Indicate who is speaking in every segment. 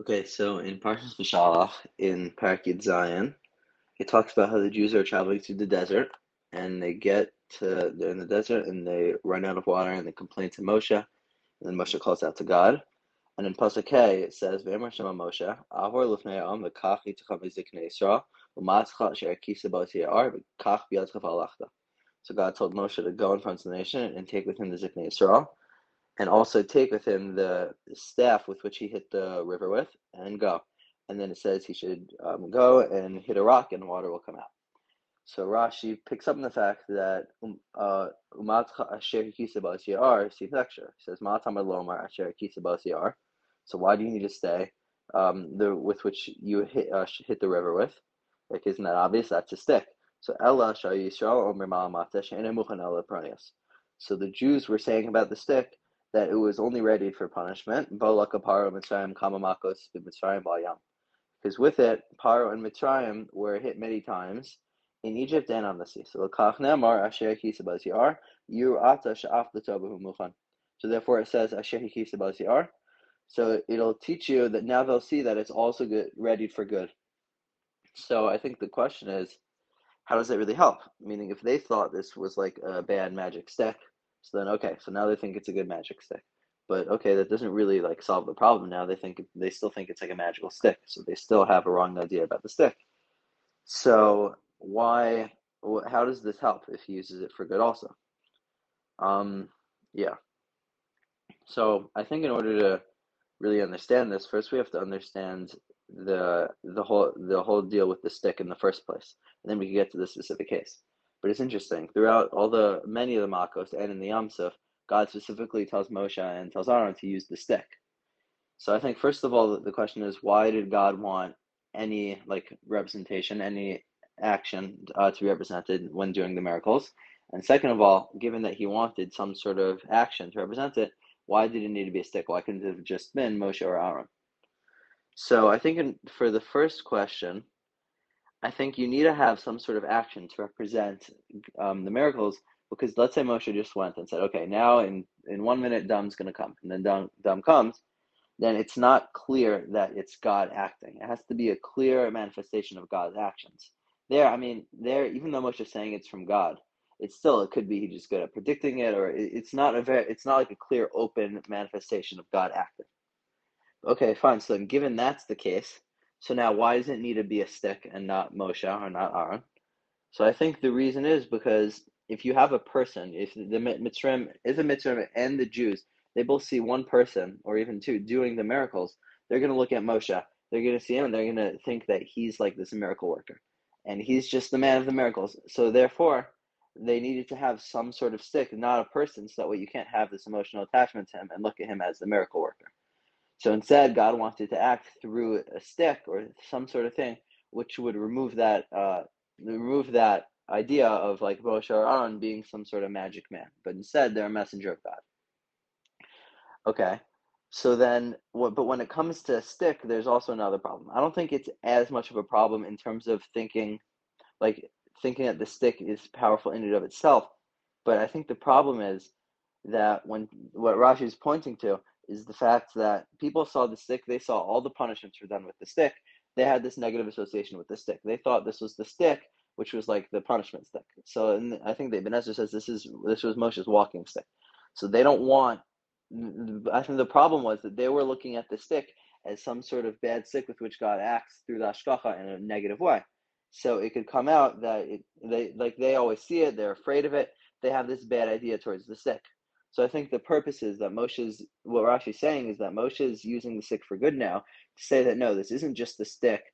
Speaker 1: Okay, so in Parshas Beshalach, in Perek Yud Zayin, it talks about how the Jews are traveling through the desert, and they get to they're in the desert, and they run out of water, and they complain to Moshe, and then Moshe calls out to God, and in Pasuk it says, "V'emar Shema Moshe, Avor lufnei Am v'kach yitacham v'ziknei Yisrael v'matzcha asher kisa b'otiyar v'kach b'yadcha v'alachta." So God told Moshe to go in front of the nation and take with him the Ziknei Yisrael, and also take with him the staff with which he hit the river with, and go. And then it says he should um, go and hit a rock, and water will come out. So Rashi picks up on the fact that um, uh, umatcha asher kisa yar seems extra. Says ma'atamar lomar asher kisa yar. So why do you need to stay? Um, the with which you hit uh, hit the river with, like isn't that obvious? That's a stick. So Ella Yisrael Omer Ma'amata She'enemuchan Ella Pranias. So the Jews were saying about the stick that it was only ready for punishment. Because with it, Paro and Mitzrayim were hit many times in Egypt and on the sea. So So therefore it says So it'll teach you that now they'll see that it's also good, ready for good. So I think the question is, how does that really help? Meaning, if they thought this was like a bad magic stick, so then, okay, so now they think it's a good magic stick. But okay, that doesn't really like solve the problem. Now they think they still think it's like a magical stick, so they still have a wrong idea about the stick. So why? How does this help if he uses it for good also? Um, yeah. So I think in order to really understand this, first we have to understand the the whole the whole deal with the stick in the first place, and then we can get to the specific case. But it's interesting. Throughout all the many of the Makos and in the Yamsuf, God specifically tells Moshe and tells Aaron to use the stick. So I think first of all, the question is why did God want any like representation, any action uh, to be represented when doing the miracles? And second of all, given that he wanted some sort of action to represent it, why did it need to be a stick? Why couldn't it have just been Moshe or Aaron? So I think in, for the first question, I think you need to have some sort of action to represent um, the miracles because let's say Moshe just went and said, okay, now in, in one minute, Dum's going to come. And then Dum, Dum comes, then it's not clear that it's God acting. It has to be a clear manifestation of God's actions. There, I mean, there, even though Moshe's saying it's from God, it's still, it could be he just good at predicting it, or it, it's not a very, it's not like a clear, open manifestation of God acting. Okay, fine. So given that's the case, so now, why does it need to be a stick and not Moshe or not Aaron? So I think the reason is because if you have a person, if the Mitzrayim is a Mitzrayim and the Jews, they both see one person or even two doing the miracles, they're going to look at Moshe. They're going to see him and they're going to think that he's like this miracle worker. And he's just the man of the miracles. So therefore, they needed to have some sort of stick, not a person, so that way you can't have this emotional attachment to him and look at him as the miracle worker. So instead, God wanted to act through a stick or some sort of thing, which would remove that uh, remove that idea of like Moshe or Aaron being some sort of magic man, but instead they're a messenger of God. Okay, so then. But when it comes to a stick, there's also another problem. I don't think it's as much of a problem in terms of thinking, like thinking that the stick is powerful in and of itself. But I think the problem is that when what Rashi is pointing to is the fact that people saw the stick, they saw all the punishments were done with the stick. They had this negative association with the stick. They thought this was the stick, which was like the punishment stick. So and I think that Ibn Ezra says this is this was Moshe's walking stick. So they don't want. I think the problem was that they were looking at the stick as some sort of bad stick with which God acts through the hashgacha in a negative way. So it could come out that it, they like they always see it, they're afraid of it, they have this bad idea towards the stick. So I think the purpose is that Moshe's what we're actually saying is that Moshe is using the stick for good now to say that no, this isn't just the stick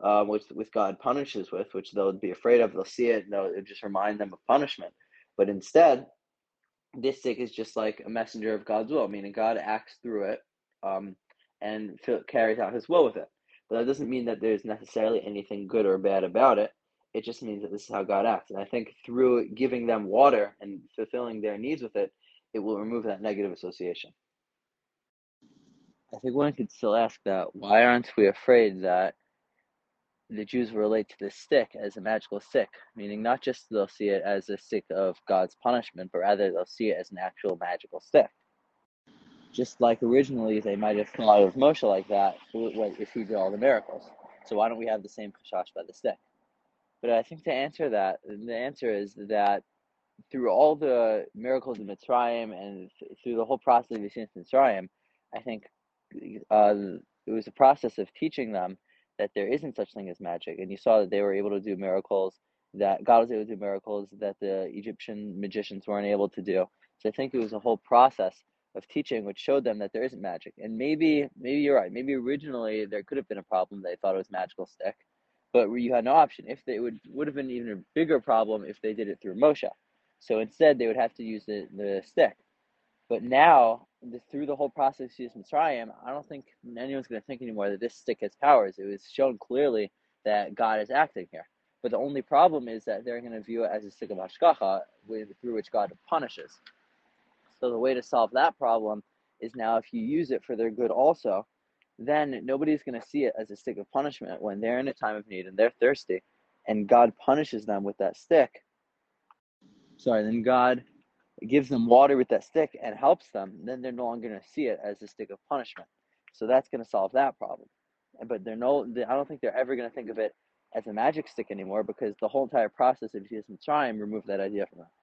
Speaker 1: uh, which with God punishes with, which they'll be afraid of. They'll see it, and they'll just remind them of punishment. But instead, this stick is just like a messenger of God's will, meaning God acts through it um, and carries out His will with it. But that doesn't mean that there's necessarily anything good or bad about it. It just means that this is how God acts. And I think through giving them water and fulfilling their needs with it, it will remove that negative association. I think one could still ask that why aren't we afraid that the Jews relate to this stick as a magical stick, meaning not just they'll see it as a stick of God's punishment, but rather they'll see it as an actual magical stick. Just like originally they might have thought of Moshe like that if he did all the miracles. So why don't we have the same chashash by the stick? But I think to answer that, the answer is that through all the miracles of Mitzrayim and through the whole process of Yitzias Mitzrayim, I think uh, it was a process of teaching them that there isn't such thing as magic. And you saw that they were able to do miracles, that God was able to do miracles that the Egyptian magicians weren't able to do. So I think it was a whole process of teaching which showed them that there isn't magic. And maybe maybe you're right. Maybe originally there could have been a problem. They thought it was magical stick, but you had no option. If they would would have been even a bigger problem if they did it through Moshe. So instead they would have to use the, the stick. But now, the, through the whole process of Mitzrayim, I don't think anyone's going to think anymore that this stick has powers. It was shown clearly that God is acting here. But the only problem is that they're going to view it as a stick of hashgacha, with, through which God punishes. So the way to solve that problem is now if you use it for their good also, then nobody's going to see it as a stick of punishment when they're in a time of need and they're thirsty, and God punishes them with that stick. Sorry, then God gives them water with that stick and helps them, then they're no longer going to see it as a stick of punishment. So that's going to solve that problem. But they're no, I don't think they're ever going to think of it as a magic stick anymore because the whole entire process of Yitzias Mitzrayim removed that idea from them.